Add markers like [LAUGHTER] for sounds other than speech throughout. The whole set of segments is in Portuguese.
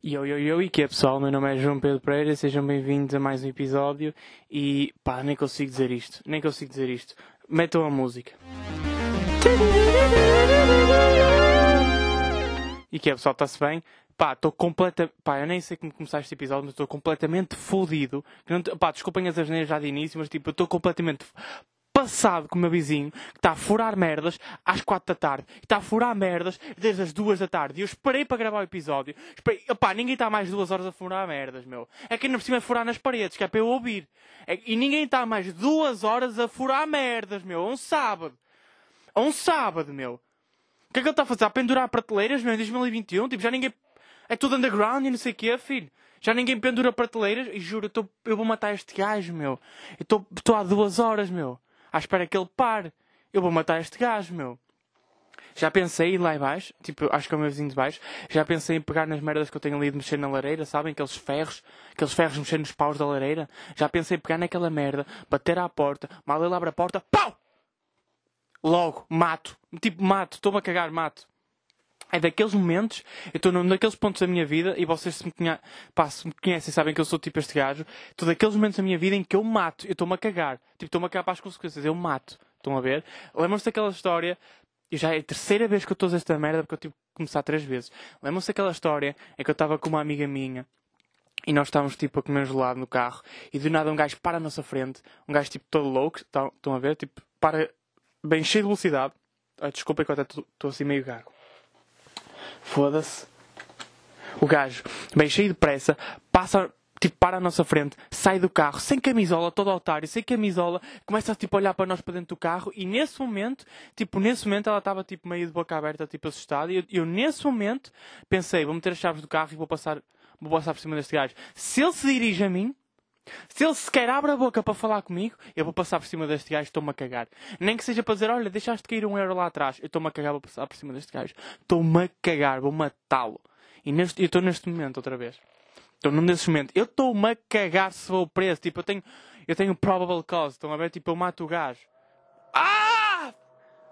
Yo, yo, yo, e que é pessoal? Meu nome é João Pedro Pereira, sejam bem-vindos a mais um episódio e pá, nem consigo dizer isto, nem consigo dizer isto. Metam a música. E que é pessoal, está-se bem? Pá, estou completamente. Pá, eu nem sei como começar este episódio, mas estou completamente fodido. Pá, desculpem as asneiras já de início, mas tipo, eu estou completamente passado com o meu vizinho que está a furar merdas às quatro da tarde está a furar merdas desde as duas da tarde. E eu esperei para gravar o episódio. Esperei... Opá, ninguém está mais duas horas a furar merdas, meu. É que ainda por cima é furar nas paredes, que é para eu ouvir. É- E ninguém está mais duas horas a furar merdas, meu. A um sábado. A um sábado, meu. O que é que ele está a fazer? A pendurar prateleiras, meu, em 2021? Tipo, já ninguém. É tudo underground e não sei o quê, filho. Já ninguém pendura prateleiras. E juro, eu, tô... eu vou matar este gajo, meu. Eu estou há duas horas, meu. À espera que ele pare. Eu vou matar este gajo, meu. Já pensei lá em baixo, tipo, acho que é o meu vizinho de baixo. Já pensei em pegar nas merdas que eu tenho ali de mexer na lareira, sabem? Aqueles ferros, aqueles ferros mexer nos paus da lareira. Já pensei em pegar naquela merda, bater à porta, mal ele abre a porta, pau! Logo, mato. Tipo, mato, estou-me a cagar, mato. É daqueles momentos, eu estou num daqueles pontos da minha vida, e vocês se me, conhe... Pá, se me conhecem sabem que eu sou tipo este gajo, estou daqueles momentos da minha vida em que eu mato, eu estou-me a cagar. Tipo, estou-me a cagar para as consequências, eu mato. Estão a ver? Lembram-se daquela história, e já é a terceira vez que eu estou a esta merda, porque eu tive que começar três vezes. Lembram-se daquela história em que eu estava com uma amiga minha, e nós estávamos tipo a comer gelado no carro, e do nada um gajo para à nossa frente, um gajo tipo todo louco, estão a ver? Tipo, para bem cheio de velocidade. Desculpa que eu até estou assim meio gago. Foda-se. O gajo, bem cheio de pressa, passa, tipo, para à nossa frente, sai do carro, sem camisola, todo otário, sem camisola, começa tipo, a olhar para nós para dentro do carro e nesse momento, tipo, nesse momento ela estava tipo meio de boca aberta, tipo assustada, e eu, eu nesse momento pensei, vou meter as chaves do carro e vou passar, vou passar por cima deste gajo. Se ele se dirige a mim, se ele sequer abre a boca para falar comigo, eu vou passar por cima deste gajo, estou-me a cagar. Nem que seja para dizer, olha, deixaste cair um euro lá atrás, eu estou-me a cagar, vou passar por cima deste gajo. Estou-me a cagar, vou matá-lo. E neste, eu estou neste momento outra vez. Estou num desses momentos. Eu estou-me a cagar se vou preso. Tipo, eu tenho, eu tenho probable cause. Estão a ver? Tipo, eu mato o gajo. Ah!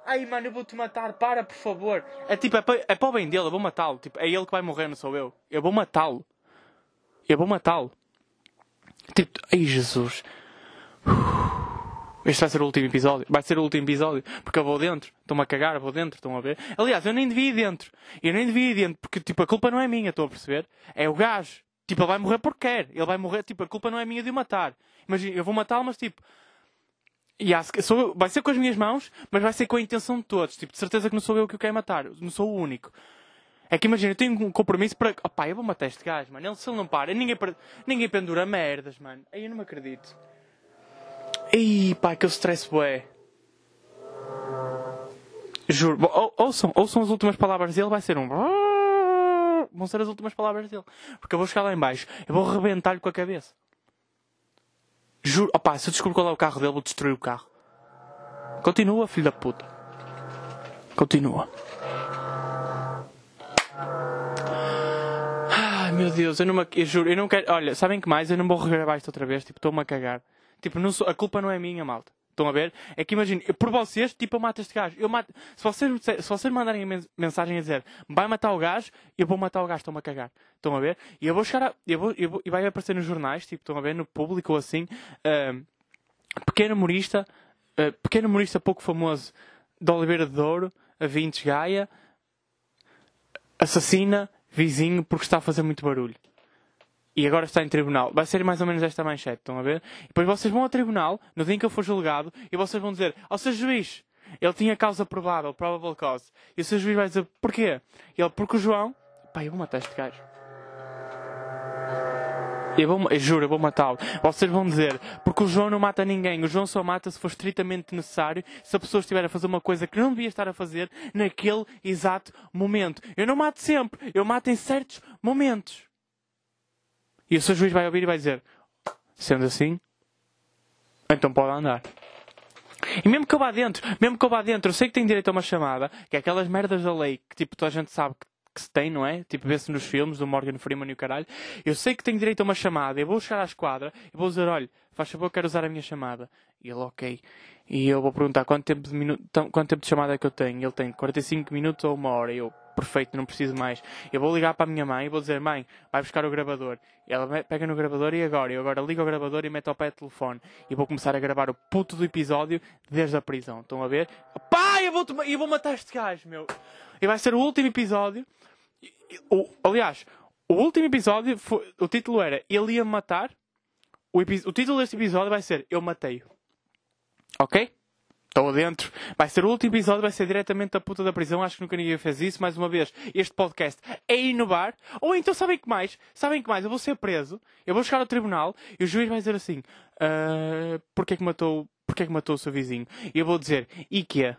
Ai, mano, eu vou-te matar. Para, por favor. É tipo, é para, é para o bem dele. Eu vou matá-lo. Tipo, é ele que vai morrer, não sou eu. Eu vou matá-lo. Eu vou matá-lo. Tipo, ai Jesus. Este vai ser o último episódio. Vai ser o último episódio. Porque eu vou dentro. Estou-me a cagar, vou dentro. Estão a ver? Aliás, eu nem devia ir dentro. Eu nem devia ir dentro. Porque, tipo, a culpa não é minha. Estão a perceber? É o gajo. Tipo, ele vai morrer porque quer. Ele vai morrer. Tipo, a culpa não é minha de o matar. Imagina, eu vou matá-lo, mas tipo. E há- eu- vai ser com as minhas mãos, mas vai ser com a intenção de todos. Tipo, de certeza que não sou eu que o quero matar. Não sou o único. É que imagina, eu tenho um compromisso para. Opá, eu vou matar este gajo, mano. Ele, se ele não para, ninguém, ninguém pendura merdas, mano. Aí eu não me acredito. Ih, pá, que stress bué. Juro. Ou- Ouçam, ouçam as últimas palavras dele, vai ser um. Vão ser as últimas palavras dele. Porque eu vou chegar lá em baixo, eu vou rebentar-lhe com a cabeça. Juro. Opá, se eu descobrir qual é o carro dele, vou destruir o carro. Continua, filho da puta. Continua. Meu Deus, eu não me, eu juro, eu não quero. Olha, sabem que mais? Eu não vou regravar isto outra vez, tipo, estou-me a cagar. Tipo, não sou- a culpa não é minha, malta. Estão a ver? É que imagino, por vocês, tipo, eu mato este gajo. Eu mato, se vocês, se vocês mandarem mensagem a dizer vai matar o gajo, eu vou matar o gajo, estão-me a cagar. Estão a ver? E eu vou chegar a, eu vou, eu vou- e vai aparecer nos jornais, tipo, estão a ver? No público ou assim, ahm, pequeno humorista, ah, pequeno humorista pouco famoso de Oliveira de Douro, a Vintes Gaia, assassina vizinho porque está a fazer muito barulho. E agora está em tribunal. Vai ser mais ou menos esta manchete, estão a ver? E depois vocês vão ao tribunal, no dia em que eu for julgado, e vocês vão dizer, ao seu juiz, ele tinha causa provável, probable cause. E o seu juiz vai dizer, porquê? E ele, porque o João... Pá, eu vou matar este gajo. Eu, vou, eu juro, eu vou matá-lo. Vocês vão dizer, porque o João não mata ninguém. O João só mata se for estritamente necessário, se a pessoa estiver a fazer uma coisa que não devia estar a fazer naquele exato momento. Eu não mato sempre, eu mato em certos momentos. E o seu juiz vai ouvir e vai dizer, sendo assim, então pode andar. E mesmo que eu vá dentro, mesmo que eu vá dentro, eu sei que tenho direito a uma chamada, que é aquelas merdas da lei que tipo toda a gente sabe que, que se tem, não é? Tipo, vê-se nos filmes do Morgan Freeman e o caralho. Eu sei que tenho direito a uma chamada, eu vou chegar à esquadra e vou dizer, olha, faz favor, quero usar a minha chamada. E ele, ok. E eu vou perguntar quanto tempo de, minuto, quanto tempo de chamada é que eu tenho. Ele tem 45 minutos ou uma hora. E eu, perfeito, não preciso mais. Eu vou ligar para a minha mãe e vou dizer, mãe, vai buscar o gravador. E ela pega no gravador e agora? Eu agora ligo o gravador e meto ao pé do telefone. E vou começar a gravar o puto do episódio desde a prisão. Estão a ver? Pá, eu vou, eu vou matar este gajo, meu. E vai ser o último episódio. O- aliás, o último episódio, foi- o título era Ele ia matar. O, o título deste episódio vai ser Eu matei-o. Ok? Estou adentro. Vai ser o último episódio, vai ser diretamente da puta da prisão. Acho que nunca ninguém fez isso. Mais uma vez, este podcast é inovar. Ou então, sabem que mais? Sabem que mais? Eu vou ser preso, eu vou chegar ao tribunal e o juiz vai dizer assim: ah, Porquê que matou, porquê que matou o seu vizinho? E eu vou dizer: E que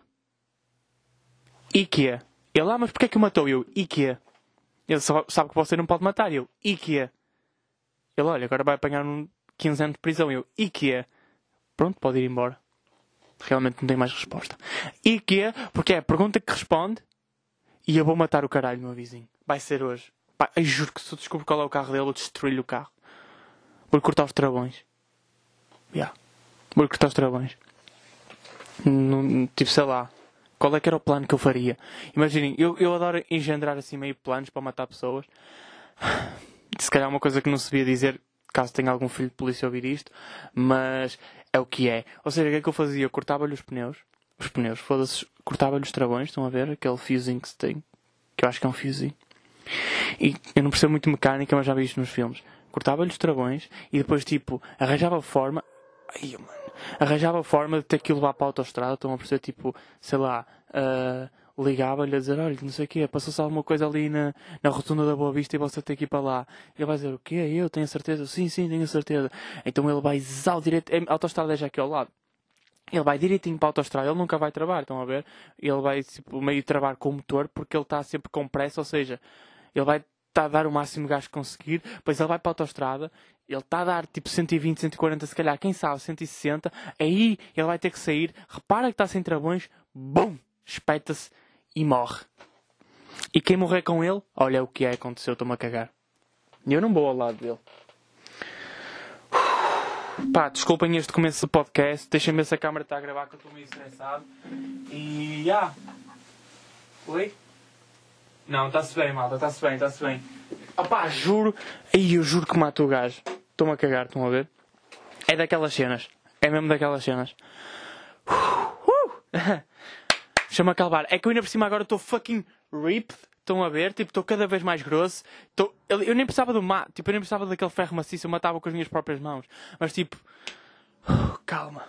Ele, ah, mas porquê que o matou? Eu, que Ele só sabe que você não pode matar. Eu, e que Ele, olha, agora vai apanhar um 15 anos de prisão. Eu, e que Pronto, pode ir embora. Realmente não tem mais resposta. E que é? Porque é a pergunta que responde e eu vou matar o caralho meu vizinho. Vai ser hoje. Pá, eu juro que se eu descubro qual é o carro dele, vou destruir-lhe o carro. Vou-lhe cortar os travões. Yeah. Vou-lhe cortar os travões. Não- tipo, sei lá. Qual é que era o plano que eu faria? Imaginem, eu, eu adoro engendrar assim meio planos para matar pessoas. [SIGHS] Se calhar uma coisa que não se devia dizer caso tenha algum filho de polícia ouvir isto, mas é o que é. Ou seja, o que é que eu fazia? Eu cortava-lhe os pneus. Os pneus, foda-se, cortava-lhe os travões, estão a ver? Aquele fiozinho que se tem. Que eu acho que é um fiozinho. E eu não percebo muito mecânica, mas já vi isto nos filmes. Cortava-lhe os travões e depois, tipo, arranjava forma. Ai, mano. Arranjava forma de ter que levar para a autostrada. Estão a perceber, tipo, sei lá, ah, ligava-lhe a dizer: olha, não sei o quê, passou-se alguma coisa ali na, na rotunda da Boa Vista e você tem que ir para lá. Ele vai dizer: o quê? Eu tenho certeza? Sim, sim, tenho certeza. Então ele vai exal direito. A autostrada é já aqui ao lado. Ele vai direitinho para a autostrada, ele nunca vai travar, estão a ver? Ele vai tipo, meio travar com o motor porque ele está sempre com pressa, ou seja, ele vai estar a dar o máximo gás que conseguir, depois ele vai para a autostrada, ele está a dar tipo 120, 140, se calhar, quem sabe, 160, aí ele vai ter que sair, repara que está sem travões, bum, espeta-se e morre. E quem morrer com ele, olha o que é que aconteceu, estou-me a cagar. Eu não vou ao lado dele. [SIGHS] Pá, desculpem este começo do podcast. Deixem-me ver se a câmera está a gravar que eu estou meio estressado. E já. Oi? Não, está-se bem, malta, está-se bem, está-se bem. Opá, juro. Aí eu juro que mato o gajo. Estou-me a cagar, estão a ver? É daquelas cenas. É mesmo daquelas cenas. Uh! [LAUGHS] A calvar. É que eu ainda por cima agora estou fucking ripped. Estão a ver? Tipo, estou cada vez mais grosso. Tô... Eu, eu nem precisava do mato. Tipo, eu nem precisava daquele ferro maciço. Eu matava com as minhas próprias mãos. Mas tipo... uh, calma.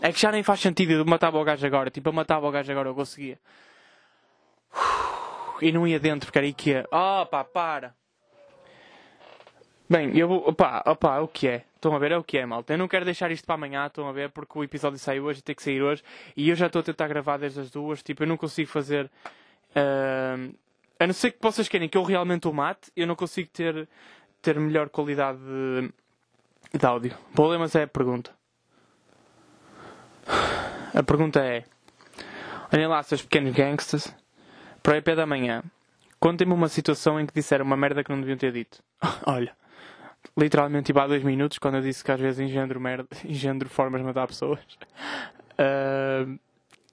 É que já nem faz sentido eu matava o gajo agora. Tipo, eu matava o gajo agora. Eu conseguia. Uh, E não ia dentro porque era IKEA. Oh, pá, para. Bem, eu vou. Opá, opá, é o que é? Estão a ver? É o que é, malta. Eu não quero deixar isto para amanhã, estão a ver? Porque o episódio sai hoje tem que sair hoje. E eu já estou a tentar gravar desde as duas. Tipo, eu não consigo fazer. ahm, a não ser que vocês querem que eu realmente o mate, eu não consigo ter, ter melhor qualidade de, de áudio. O problema é a pergunta. A pergunta é: Olhem lá, seus pequenos gangsters, para o EP da manhã, contem-me uma situação em que disseram uma merda que não deviam ter dito. [LAUGHS] Olha, literalmente tipo, há dois minutos, quando eu disse que às vezes engendro, merda, [LAUGHS] engendro formas de matar pessoas. [LAUGHS]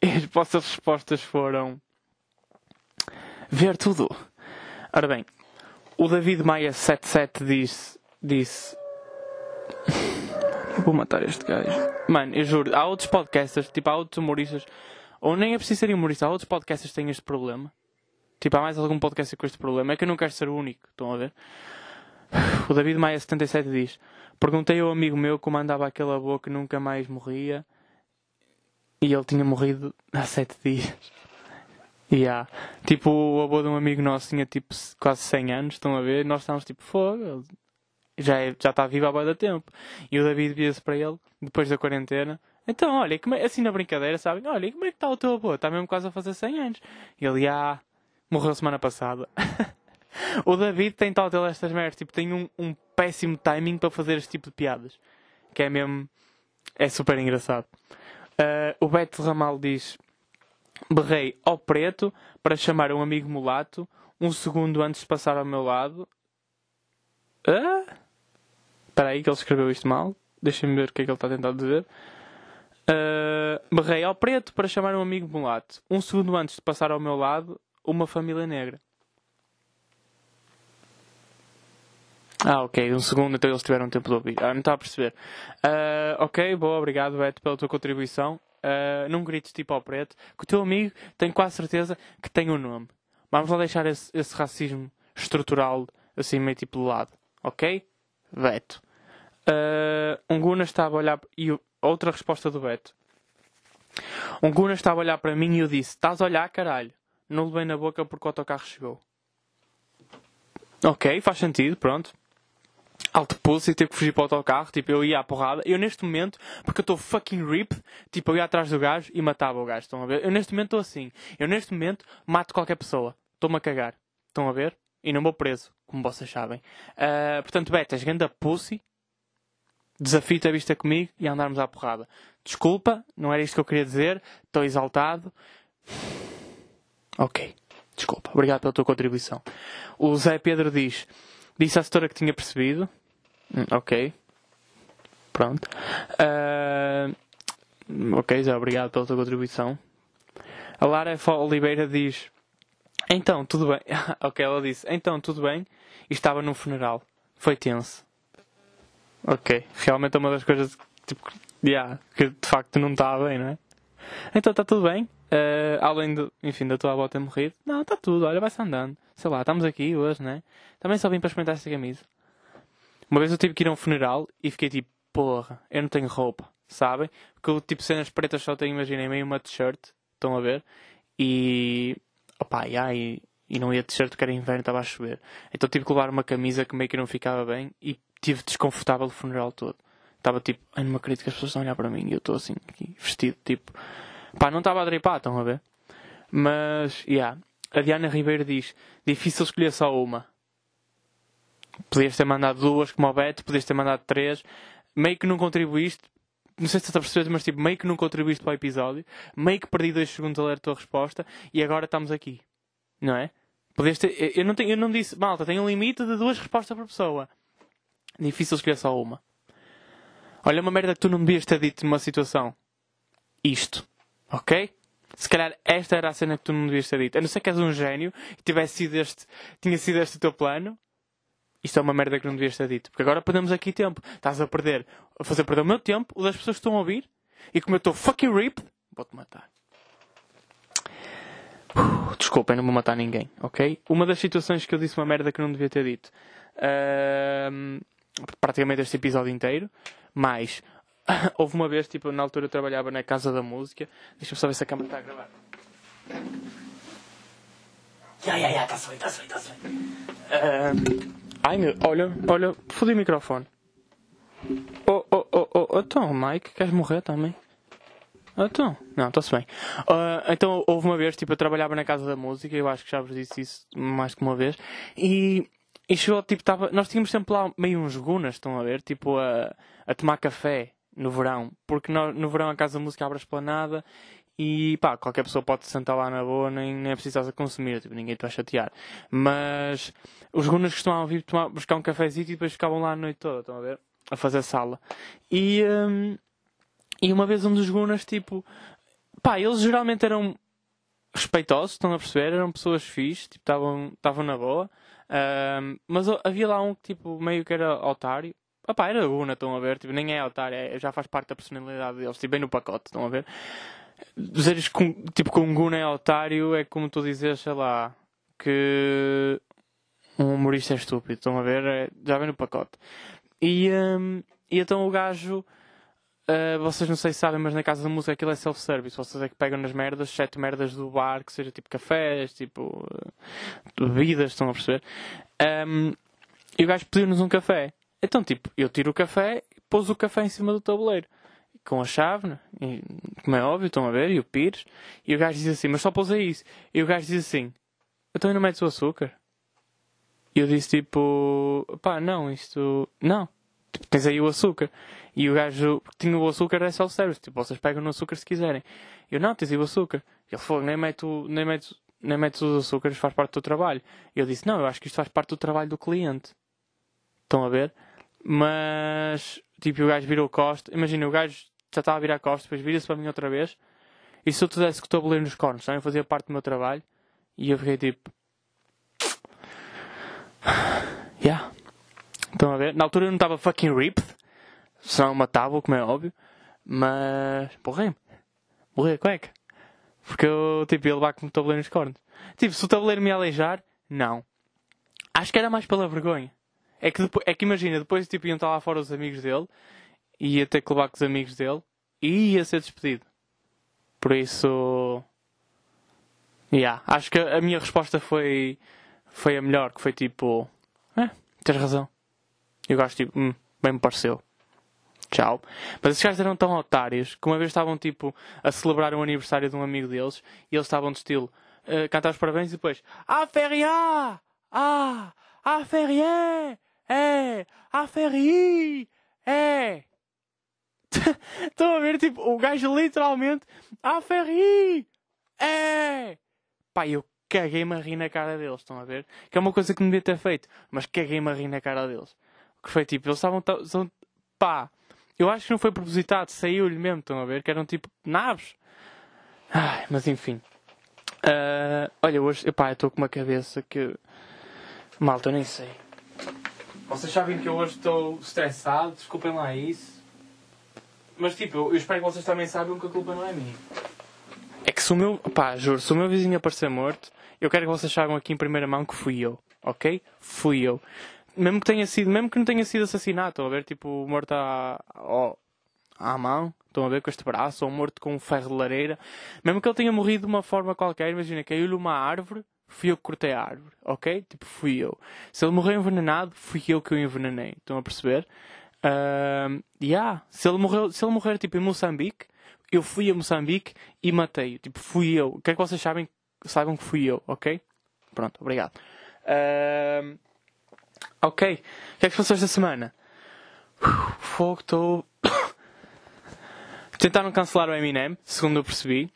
E as vossas respostas foram ver tudo. Ora bem, o David Maia 77 disse, disse [LAUGHS] vou matar este gajo. Mano, eu juro, há outros podcasters, tipo, há outros humoristas, ou nem é preciso ser humorista, há outros podcasters que têm este problema. Tipo, há mais algum podcast com este problema. É que eu não quero ser o único, estão a ver? O David Maia 77 diz: Perguntei ao amigo meu como andava aquele avô que nunca mais morria e ele tinha morrido há 7 dias. [LAUGHS] E há. Tipo, o avô de um amigo nosso tinha tipo quase 100 anos, estão a ver? Nós estávamos tipo, fogo, já, é, já está vivo há bem tempo. E o David via-se para ele, depois da quarentena. Então, olha, como é, assim na brincadeira, sabem? Olha, e como é que está o teu avô? Está mesmo quase a fazer 100 anos. E ele, ah, morreu semana passada. [LAUGHS] o David tem tal dele estas merdas, tipo, tem um, um péssimo timing para fazer este tipo de piadas. Que é mesmo. É super engraçado. Ah, o Beto Ramal diz: Berrei ao preto para chamar um amigo mulato um segundo antes de passar ao meu lado. Espera aí que ele escreveu isto mal. Deixem-me ver o que é que ele está a tentar dizer. Uh, berrei ao preto para chamar um amigo mulato. Um segundo antes de passar ao meu lado. uma família negra. Ah, ok, um segundo, então eles tiveram tempo de ouvir. Ah, não estava a perceber. Uh, ok, boa, obrigado, Beto, pela tua contribuição. Uh, não grites tipo ao preto, que o teu amigo tem quase certeza que tem o um nome. Vamos lá deixar esse, esse, racismo estrutural assim meio tipo de lado, ok? Beto. Uh, um Guna estava a olhar. E outra resposta do Beto. Um Guna estava a olhar para mim e eu disse: Estás a olhar, caralho? Não levei na boca porque o autocarro chegou. Ok, faz sentido, pronto alto pulso e ter que fugir para o autocarro. Tipo, eu ia à porrada. Eu neste momento, porque eu estou fucking ripped, tipo, eu ia atrás do gajo e matava o gajo. Estão a ver? Eu neste momento estou assim. Eu neste momento mato qualquer pessoa. Estou-me a cagar. Estão a ver? E não vou preso, como vocês sabem. Uh, portanto, Betas, grande pussy. Desafio-te a vista comigo e andarmos à porrada. Desculpa, não era isto que eu queria dizer. Estou exaltado. Ok. Desculpa. Obrigado pela tua contribuição. O Zé Pedro diz... Disse à setora que tinha percebido. Hum, ok. Pronto. Uh, ok, já obrigado pela tua contribuição. A Lara F. Oliveira diz: Então, tudo bem. [LAUGHS] ok, ela disse: Então, tudo bem. E estava num funeral. Foi tenso. Ok. Realmente é uma das coisas tipo, yeah, que de facto não está bem, não é? Então está tudo bem. Uh, além de, enfim, da tua avó ter morrido. Não, está tudo, olha, vai-se andando. Sei lá, estamos aqui hoje, né? Também só vim para experimentar esta camisa. Uma vez eu tive que ir a um funeral e fiquei tipo, porra, eu não tenho roupa, sabem? Porque eu, tipo, cenas pretas só tenho, imaginei, meio uma t-shirt, estão a ver? E, opá, yeah, e, e não ia t-shirt porque era inverno, estava a chover. Então tive que levar uma camisa que meio que não ficava bem e tive desconfortável o funeral todo. Estava tipo, ai não acredito que as pessoas estão a olhar para mim e eu estou assim, aqui, vestido, tipo, pá, não estava a dripar, estão a ver? Mas, yeah. A Diana Ribeiro diz, difícil escolher só uma. Podias ter mandado duas, como o Beto, podias ter mandado três. Meio que não contribuíste. Não sei se estás a perceber, mas tipo, meio que não contribuíste para o episódio. Meio que perdi dois segundos a ler a tua resposta. E agora estamos aqui. Não é? Podias ter, eu, não tenho, eu não disse, malta, tem um limite de duas respostas por pessoa. Difícil escolher só uma. Olha uma merda que tu não devias ter dito numa situação. Isto. Ok? Se calhar esta era a cena que tu não devias ter dito. A não ser que és um gênio e tivesse sido este, tinha sido este o teu plano. Isto é uma merda que não devias ter dito. Porque agora perdemos aqui tempo. Estás a perder, a fazer perder o meu tempo, o das pessoas que estão a ouvir. E como eu estou fucking ripped, vou-te matar. Uh, desculpem, não vou matar ninguém, ok? Uma das situações que eu disse uma merda que não devia ter dito. Uh, praticamente este episódio inteiro. Mas [LAUGHS] houve uma vez, tipo, na altura eu trabalhava na Casa da Música. Deixa-me só ver se a câmera está a gravar. Ya, ya, ya, está-se bem, está-se bem, está-se bem. Uh, Ai meu, olha, olha, fodi o microfone. Oh, oh, oh, oh, então, Mike, queres morrer também? Então, não, está-se bem. Uh, então, houve uma vez, tipo, eu trabalhava na Casa da Música, eu acho que já vos disse isso mais que uma vez, e, e chegou, tipo, tava, nós tínhamos sempre lá meio uns gunas, estão a ver, tipo, a, a tomar café no verão, porque no, no verão a Casa da Música abre a esplanada e pá, qualquer pessoa pode sentar lá na boa, nem, nem é preciso consumir, tipo, ninguém te vai chatear. Mas os gunas costumavam vir tomar, buscar um cafezinho e depois ficavam lá a noite toda, estão a ver? A fazer sala. E, um, e uma vez um dos gunas, tipo, pá, eles geralmente eram respeitosos, estão a perceber? Eram pessoas fixes, tipo, estavam na boa. Um, mas havia lá um que, tipo, meio que era otário. Ah pá, era Guna, estão a ver? Tipo, nem é otário, é, já faz parte da personalidade deles, tipo, bem no pacote, estão a ver? dizeres com, tipo um Guna é otário é como tu dizes, sei lá, que um humorista é estúpido. Estão a ver? É, já vem no pacote. E, um, e então o gajo. Uh, vocês não sei se sabem, mas na casa da música aquilo é self-service. Vocês é que pegam nas merdas, sete merdas do bar, que seja tipo cafés, tipo bebidas, estão a perceber? Um, e o gajo pediu-nos um café. Então, tipo, eu tiro o café pôs o café em cima do tabuleiro com a chave, né? e, como é óbvio, estão a ver, e o pires, e o gajo diz assim, mas só pousei isso. E o gajo diz assim, então não metes o açúcar? E eu disse tipo, pá, não, isto, não, tipo, tens aí o açúcar. E o gajo, tinha o açúcar é self-service, tipo, vocês pegam no açúcar se quiserem. Eu, não, tens aí o açúcar. Ele falou, nem meto, nem meto, nem metes os açúcares, faz parte do trabalho. E eu disse, não, eu acho que isto faz parte do trabalho do cliente. Estão a ver? Mas, tipo, o gajo virou costa. Imagina, o gajo já estava a virar costas, depois vira-se para mim outra vez. E se eu tivesse que o tabuleiro nos cornos, também fazia parte do meu trabalho. E eu fiquei tipo. [SIGHS] Yeah. Estão a ver? Na altura eu não estava fucking ripped. Senão matava, como é óbvio. Mas. Morri-me. Morri a cueca. Porque eu, tipo, ia levar com o tabuleiro nos cornos. Tipo, se o tabuleiro me aleijar, não. Acho que era mais pela vergonha. É que, depois, é que imagina, depois tipo, iam estar lá fora os amigos dele. Ia ter que levar com os amigos dele. E ia ser despedido. Por isso. Yeah, acho que a minha resposta foi, foi a melhor, que foi tipo, é, tens razão. Eu gosto tipo, hum, bem me pareceu. Tchau. Mas esses gajos eram tão otários que uma vez estavam tipo a celebrar o aniversário de um amigo deles e eles estavam de estilo uh, cantar os parabéns e depois Ah Feria! Ah! Ah Ferie! É! Ah Ferri! É! [LAUGHS] Estão a ver tipo o gajo literalmente Ah Ferri! É! Pá, eu caguei-me a rir na cara deles, estão a ver? Que é uma coisa que me devia ter feito, mas caguei-me a rir na cara deles. Que foi tipo, eles estavam. São, pá, eu acho que não foi propositado, saiu-lhe mesmo, estão a ver? Que eram tipo naves. Ai, mas enfim. Uh, olha, hoje, pá, eu estou com uma cabeça que. Malta, eu nem sei. Vocês sabem que eu hoje estou estressado, desculpem lá isso. Mas tipo, eu, eu espero que vocês também saibam que a culpa não é minha. É que se o meu. Pá, juro, se o meu vizinho aparecer morto, eu quero que vocês saibam aqui em primeira mão que fui eu. Ok? Fui eu. Mesmo que tenha sido, mesmo que não tenha sido assassinado, estão a ver? Tipo, morto à, à mão, estão a ver com este braço, ou morto com um ferro de lareira. Mesmo que ele tenha morrido de uma forma qualquer, imagina, caiu-lhe uma árvore, fui eu que cortei a árvore, ok? Tipo, fui eu. Se ele morreu envenenado, fui eu que o envenenei. Estão a perceber? Uh, yeah. se, ele morreu, se ele morrer tipo em Moçambique, eu fui a Moçambique e matei-o. Tipo, fui eu. Quero que vocês sabem, saibam que fui eu, ok? Pronto, obrigado. Uh, ok. O que é que passou esta semana? Fogo, estou. [COUGHS] Tentaram cancelar o Eminem, segundo eu percebi.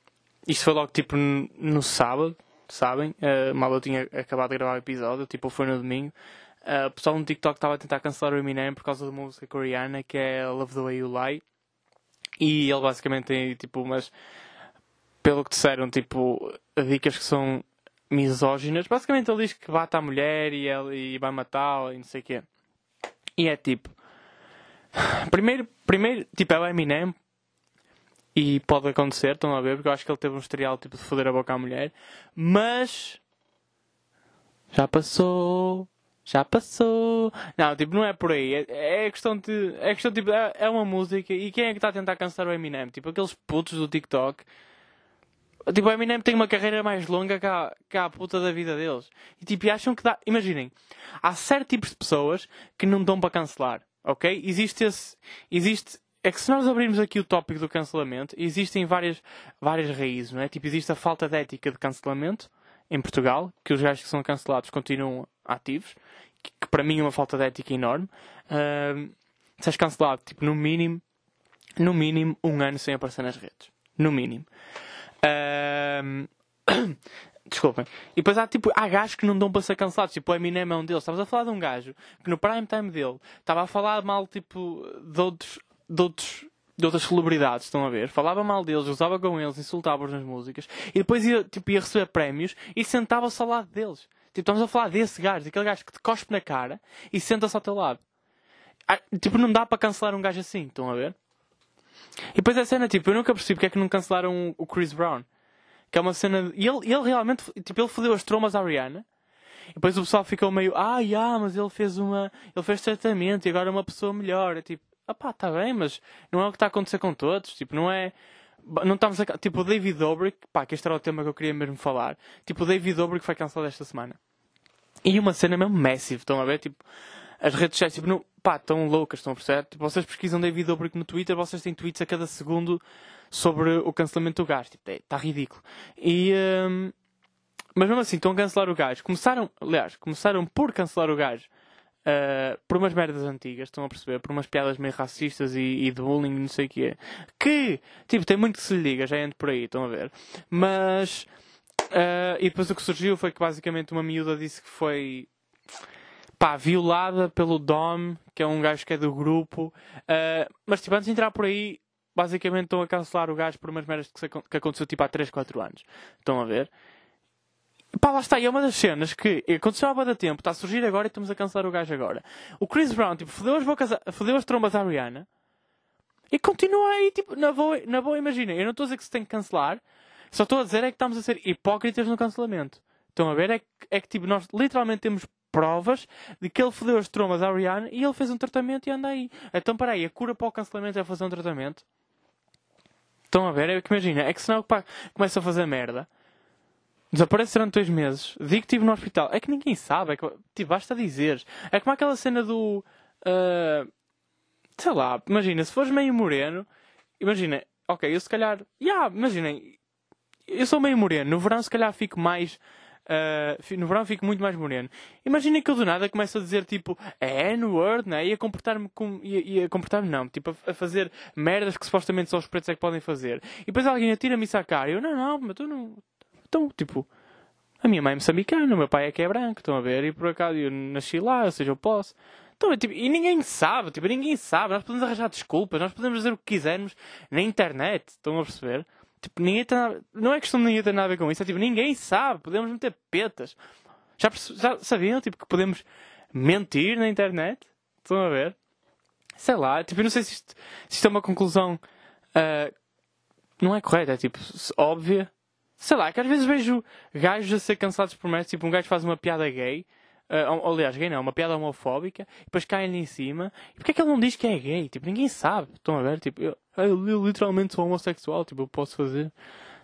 Isto foi logo tipo no sábado, sabem? Uh, mal eu tinha acabado de gravar o episódio, tipo foi no domingo. Uh, o pessoal no TikTok estava a tentar cancelar o Eminem por causa da música coreana que é Love the Way You Lie. E ele basicamente tem tipo umas. Pelo que disseram, tipo, dicas que são misóginas. Basicamente ele diz que bate a mulher e, ele, e vai matá-la e não sei o quê. E é tipo. [SIGHS] Primeiro, primeiro, tipo, é o Eminem. E pode acontecer, estão a ver, porque eu acho que ele teve um historial tipo de foder a boca à mulher. Mas. Já passou. Já passou. Não, tipo, não é por aí. É, é questão de. É questão tipo. É, é, uma música. E quem é que está a tentar cansar o Eminem? Tipo, aqueles putos do TikTok. Tipo, o Eminem tem uma carreira mais longa que a, que a puta da vida deles. E tipo, acham que dá. Imaginem. Há certos tipos de pessoas que não dão para cancelar. Ok? Existe esse. Existe. É que se nós abrirmos aqui o tópico do cancelamento, existem várias, várias raízes, não é? Tipo, existe a falta de ética de cancelamento em Portugal, que os gajos que são cancelados continuam ativos, que, que para mim é uma falta de ética enorme. Uh, se és cancelado, tipo, no mínimo, no mínimo, um ano sem aparecer nas redes. No mínimo. Uh, [COUGHS] Desculpem. E depois há, tipo, há gajos que não dão para ser cancelados. Tipo, o Eminem é um deles. Estavas a falar de um gajo que no prime time dele estava a falar mal, tipo, de outros, de outros de outras celebridades, estão a ver? Falava mal deles, usava com eles, insultava-os nas músicas e depois ia, tipo, ia receber prémios e sentava-se ao lado deles. Tipo, estamos a falar desse gajo, daquele gajo que te cospe na cara e senta-se ao teu lado. Ah, tipo, não dá para cancelar um gajo assim, estão a ver? E depois a cena, tipo, eu nunca percebi porque é que não cancelaram o Chris Brown. Que é uma cena. E ele, ele realmente, tipo, ele fodeu as trombas à Rihanna. E depois o pessoal ficou meio, ah, yeah, mas ele fez uma. Ele fez tratamento e agora é uma pessoa melhor. É tipo, ah pá, tá bem, mas não é o que está a acontecer com todos. Tipo, não é. Não estamos a... Tipo, o David Dobrik, pá, que este era o tema que eu queria mesmo falar. Tipo, o David Dobrik foi cancelado esta semana. E uma cena mesmo massive, estão a ver? Tipo, as redes sociais, tipo, não, pá, estão loucas, estão a perceber? Tipo, vocês pesquisam David Dobrik no Twitter, vocês têm tweets a cada segundo sobre o cancelamento do gajo. Tipo, está é, ridículo. E. Um... Mas mesmo assim, estão a cancelar o gajo. Começaram, aliás, começaram por cancelar o gajo Uh, por umas merdas antigas, estão a perceber? Por umas piadas meio racistas e, e de bullying não sei o que é. Que, tipo, tem muito que se lhe liga, já ando por aí, estão a ver? Mas, uh, e depois o que surgiu foi que basicamente uma miúda disse que foi, pá, violada pelo Dom, que é um gajo que é do grupo. Uh, mas, tipo, antes de entrar por aí, basicamente estão a cancelar o gajo por umas merdas que, que aconteceu, tipo, há 3, 4 anos. Estão a ver? Pá, lá está, e é uma das cenas que aconteceu há muito tempo, está a surgir agora e estamos a cancelar o gajo agora. O Chris Brown, tipo, fodeu as, bocas, fodeu as trombas à Rihanna e continua aí, tipo, na boa, na boa imagina. Eu não estou a dizer que se tem que cancelar, só estou a dizer é que estamos a ser hipócritas no cancelamento. Estão a ver? É que, é que tipo, nós literalmente temos provas de que ele fodeu as trombas à Rihanna e ele fez um tratamento e anda aí. Então, para aí, a cura para o cancelamento é fazer um tratamento. Estão a ver? É que imagina, é que senão pá, começa a fazer merda. Desaparece durante dois meses. Digo que estive no hospital. É que ninguém sabe. É que, tipo, basta dizer. É como aquela cena do. Uh, sei lá, imagina, se fores meio moreno, imagina, ok, eu se calhar. Yeah, imaginem, eu sou meio moreno. No verão, se calhar, fico mais. Uh, no verão fico muito mais moreno. Imagina que eu do nada começo a dizer tipo é N-word, né? E a comportar-me com. E, a comportar-me não, tipo a, a, fazer merdas que supostamente só os pretos é que podem fazer. E depois alguém atira-me isso à cara. Eu, não, não, mas tu não. Então, tipo, a minha mãe é moçambicana, o meu pai é que é branco, estão a ver? E por acaso eu nasci lá, ou seja, eu posso. Então, tipo, e ninguém sabe, tipo, ninguém sabe. Nós podemos arranjar desculpas, nós podemos dizer o que quisermos na internet, estão a perceber? Tipo, ninguém tem nada... Não é questão de ninguém ter nada a ver com isso, é tipo, ninguém sabe, podemos meter petas. Já, já sabiam, tipo, que podemos mentir na internet? Estão a ver? Sei lá, tipo, eu não sei se isto, se isto é uma conclusão. Uh, não é correta, é tipo, óbvia, Sei lá, que às vezes vejo gajos a ser cancelados por merda, tipo um gajo faz uma piada gay, uh, aliás, gay não, uma piada homofóbica, e depois caem-lhe em cima. E porquê é que ele não diz que é gay? Tipo, ninguém sabe. Estão a ver? Tipo, eu, eu, eu literalmente sou homossexual, tipo, eu posso fazer.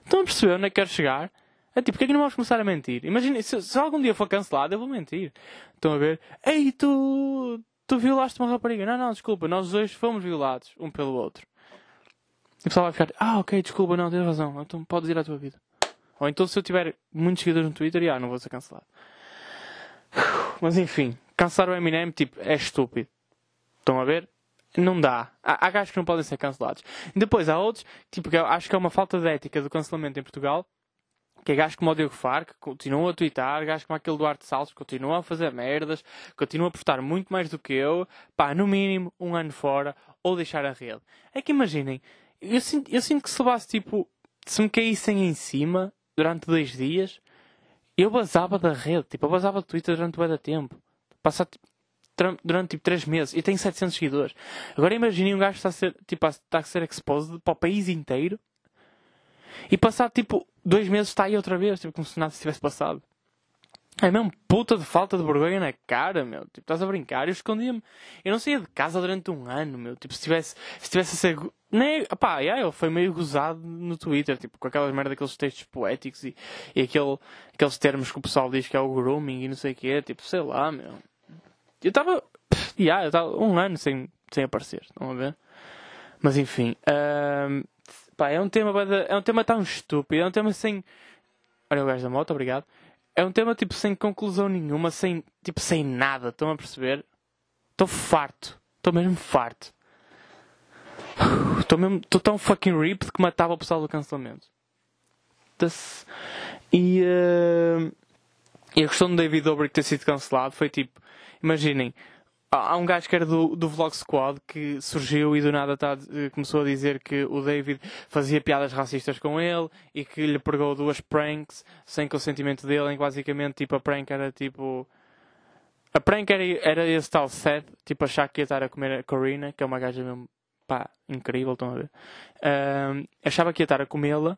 Estão a perceber onde é que quero chegar? É tipo, porquê é que não vamos começar a mentir? Imagina, se, se, algum dia for cancelado, eu vou mentir. Estão a ver? Ei, tu, tu violaste uma rapariga. Não, não, desculpa, nós dois fomos violados, um pelo outro. E o pessoal vai ficar, ah, ok, desculpa, não, tens razão, então podes ir à tua vida. Ou então se eu tiver muitos seguidores no Twitter, já, não vou ser cancelado. [SIGHS] Mas enfim, cancelar o Eminem, tipo, é estúpido. Estão a ver? Não dá. Há, há gajos que não podem ser cancelados. Depois há outros, tipo, que eu acho que é uma falta de ética do cancelamento em Portugal, que é gajos como o Diego Far, que continuam a twittar, gajos como aquele Duarte Salles, que continuam a fazer merdas, continuam a postar muito mais do que eu, pá, no mínimo, um ano fora, ou deixar a rede. É que imaginem, eu sinto, eu sinto que se levasse, tipo, se me caíssem em cima, durante dois dias, eu basava da rede, tipo, eu basava do Twitter durante o tempo. Passar durante tipo 3 meses e tenho 700 seguidores. Agora imaginem um gajo que está a ser, tipo, está a ser exposed para o país inteiro e passar tipo 2 meses está aí outra vez, tipo, como se nada tivesse passado. É mesmo puta de falta de vergonha na cara, meu. Tipo, estás a brincar? Eu escondia-me. Eu não saía de casa durante um ano, meu. Tipo, se tivesse, se tivesse a ser. Nem, pá, yeah, ele foi meio gozado no Twitter, tipo, com aquelas merda, aqueles textos poéticos e, e aquele, aqueles termos que o pessoal diz que é o grooming e não sei o quê. Tipo, sei lá, meu. Eu estava. Yeah, eu estava um ano sem, sem aparecer, estão a ver? Mas enfim. Um, pá, é um tema. É um tema tão estúpido. É um tema sem. Olha o gajo da moto, obrigado. É um tema tipo sem conclusão nenhuma, sem, tipo, sem nada, estão a perceber? Estou farto. Estou mesmo farto. Estou mesmo. Estou tão fucking ripped que matava o pessoal do cancelamento. E, uh, e a questão do David Dobrik ter sido cancelado foi tipo. Imaginem, Há um gajo que era do, do Vlog Squad que surgiu e do nada tá, começou a dizer que o David fazia piadas racistas com ele e que lhe pregou duas pranks sem consentimento dele, em que basicamente tipo, a prank era tipo. A prank era, era esse tal set, tipo achar que ia estar a comer a Corina, que é uma gaja mesmo pá, incrível, estão a ver? Um, achava que ia estar a comê-la,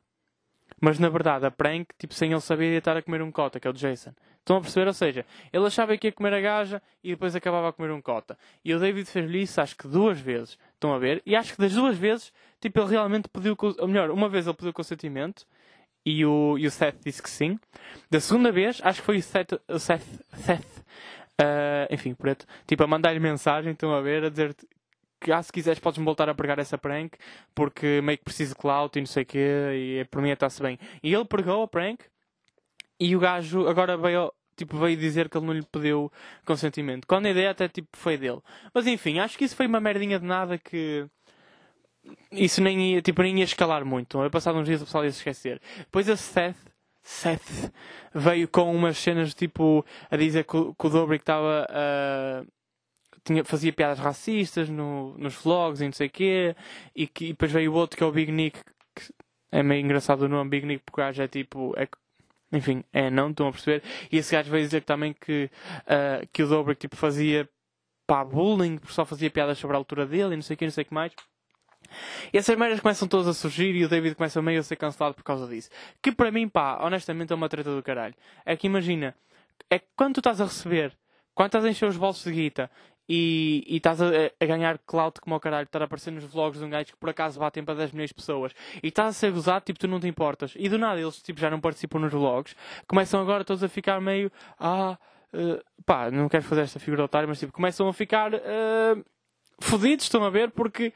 mas na verdade a prank, tipo, sem ele saber, ia estar a comer um cota, que é o Jason. Estão a perceber? Ou seja, ele achava que ia comer a gaja e depois acabava a comer um cota. E o David fez-lhe isso acho que duas vezes. Estão a ver? E acho que das duas vezes, tipo, ele realmente pediu, ou melhor, uma vez ele pediu consentimento e o, e o Seth disse que sim. Da segunda vez, acho que foi o Seth, Seth, Seth uh, enfim, preto, tipo, a mandar-lhe mensagem, estão a ver, a dizer que ah, se quiseres podes-me voltar a pregar essa prank porque meio que preciso de clout e não sei o quê e por mim está-se bem. E ele pregou a prank e o gajo agora veio, tipo, veio dizer que ele não lhe pediu consentimento. Quando a ideia até tipo, foi dele. Mas enfim, acho que isso foi uma merdinha de nada que. Isso nem ia, tipo, nem ia escalar muito. Eu passado uns dias o pessoal ia se esquecer. Depois a Seth, Seth veio com umas cenas tipo a dizer que, o, que o Dobrik estava a. tinha, fazia piadas racistas no, nos vlogs e não sei o quê, e, que, e depois veio o outro que é o Big Nick, que é meio engraçado o nome Big Nick porque o gajo é tipo, é Enfim, é não, estão a perceber? E esse gajo veio dizer também que, uh, que o Dobrik tipo, fazia pá, bullying, porque só fazia piadas sobre a altura dele e não sei o que, não sei o que mais. E essas merdas começam todas a surgir e o David começa meio a ser cancelado por causa disso. Que para mim, pá, honestamente é uma treta do caralho. É que imagina, é que quando tu estás a receber, quando estás a encher os bolsos de guita e, estás a, a, ganhar clout como o caralho, estar a aparecer nos vlogs de um gajo que por acaso batem para 10 milhões de pessoas e estás a ser gozado, tipo, tu não te importas. E do nada eles tipo, já não participam nos vlogs, começam agora todos a ficar meio. Ah, uh, pá, não quero fazer esta figura otária, mas tipo, começam a ficar uh, fodidos, estão a ver, porque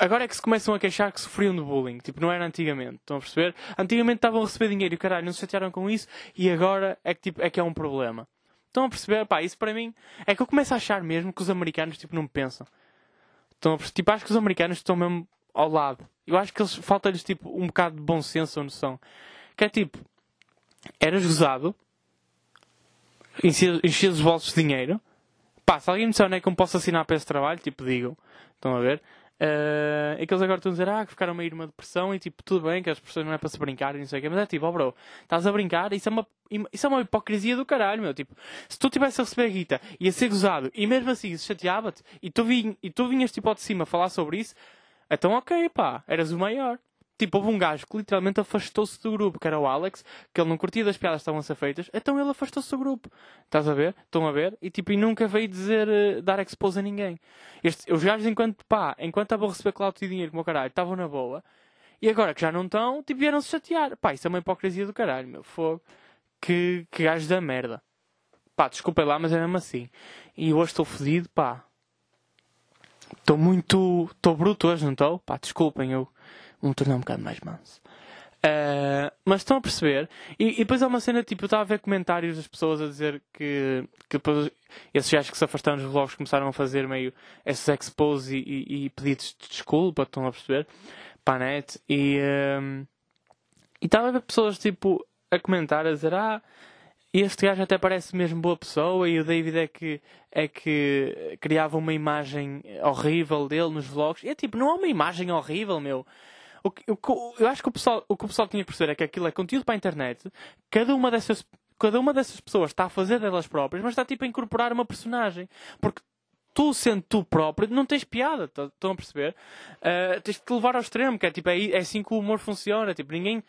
Agora é que se começam a queixar que sofriam de bullying. Tipo, não era antigamente. Estão a perceber? Antigamente estavam a receber dinheiro e caralho, não se chatearam com isso e agora é que, tipo, é que é um problema. Estão a perceber? Pá, isso para mim é que eu começo a achar mesmo que os americanos tipo, não pensam. Estão a Tipo, acho que os americanos estão mesmo ao lado. Eu acho que eles falta-lhes tipo, um bocado de bom senso ou noção. Que é tipo, eras gozado, enchias os bolsos de dinheiro. Pá, se alguém me disser onde é que eu posso assinar para esse trabalho, tipo, digam. Estão a ver? Uh, é que eles agora estão a dizer ah, que ficaram meio numa depressão e tipo, tudo bem, que as pessoas não é para se brincar e não sei o quê, mas é tipo, oh bro, estás a brincar, isso é uma, isso é uma hipocrisia do caralho, meu. Tipo, se tu tivesse a receber a guita e a ser gozado e mesmo assim chateava-te e tu, vin, e tu vinhas tipo ao de cima falar sobre isso, então ok, pá, eras o maior. Tipo, houve um gajo que literalmente afastou-se do grupo, que era o Alex, que ele não curtia das piadas que estavam a ser feitas, então ele afastou-se do grupo. Estás a ver? Estão a ver? E tipo, e nunca veio dizer, uh, dar expose a ninguém. Este, os gajos, enquanto, pá, enquanto estavam a receber clout e dinheiro como o caralho, estavam na boa, e agora que já não estão, tipo, vieram-se chatear. Pá, isso é uma hipocrisia do caralho, meu fogo. Que, que gajo da merda. Pá, desculpem lá, mas é mesmo assim. E hoje estou fodido, pá. Estou muito. Estou bruto hoje, não estou? Pá, desculpem, eu um torneio um bocado mais manso. Uh, mas estão a perceber? E, e, depois há uma cena tipo, eu estava a ver comentários das pessoas a dizer que, que depois esses gajos que se afastaram dos vlogs começaram a fazer meio esses expose e, e, e pedidos de desculpa, estão a perceber? Para a net. E uh, estava a ver pessoas tipo a comentar, a dizer: Ah, este gajo até parece mesmo boa pessoa e o David é que, é que criava uma imagem horrível dele nos vlogs. E é tipo, não é uma imagem horrível, meu. O que, eu acho que o pessoal, o que o pessoal tinha que perceber é que aquilo é conteúdo para a internet. Cada uma dessas, cada uma dessas pessoas está a fazer delas próprias, mas está tipo a incorporar uma personagem. Porque tu sendo tu próprio, não tens piada, tá, estão a perceber? Uh, tens de te levar ao extremo, que é tipo, é, é assim que o humor funciona. Tipo, ninguém,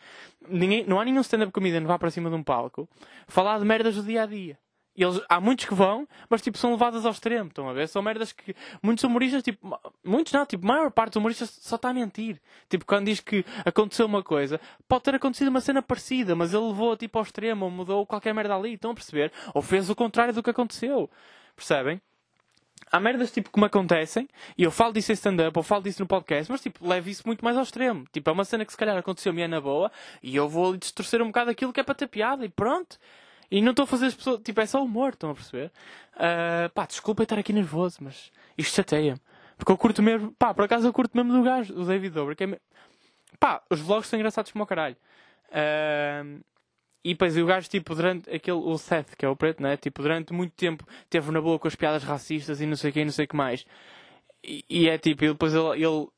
ninguém, não há nenhum stand-up comedian que vá para cima de um palco falar de merdas do dia a dia. Eles, há muitos que vão, mas tipo, são levadas ao extremo, estão a ver? São merdas que muitos humoristas, tipo, muitos não, tipo, a maior parte dos humoristas só está a mentir. Tipo, quando diz que aconteceu uma coisa, pode ter acontecido uma cena parecida, mas ele levou tipo ao extremo, ou mudou qualquer merda ali, estão a perceber? Ou fez o contrário do que aconteceu. Percebem? Há merdas tipo que me acontecem e eu falo disso em stand-up ou falo disso no podcast, mas tipo, levo isso muito mais ao extremo. Tipo, é uma cena que se calhar aconteceu-me é na boa e eu vou ali distorcer um bocado aquilo que é para ter piada e pronto. E não estou a fazer as pessoas. Tipo, é só humor, estão a perceber? Uh, pá, desculpa estar aqui nervoso, mas isto chateia-me. Porque eu curto mesmo. Pá, por acaso eu curto mesmo do gajo, o David Dobrik. É me... Pá, os vlogs são engraçados como o caralho. Uh, e depois o gajo, tipo, durante aquele. O Seth, que é o preto, né? Tipo, durante muito tempo teve na boa com as piadas racistas e não sei o que, não sei o que mais. E, e é tipo, e depois ele, ele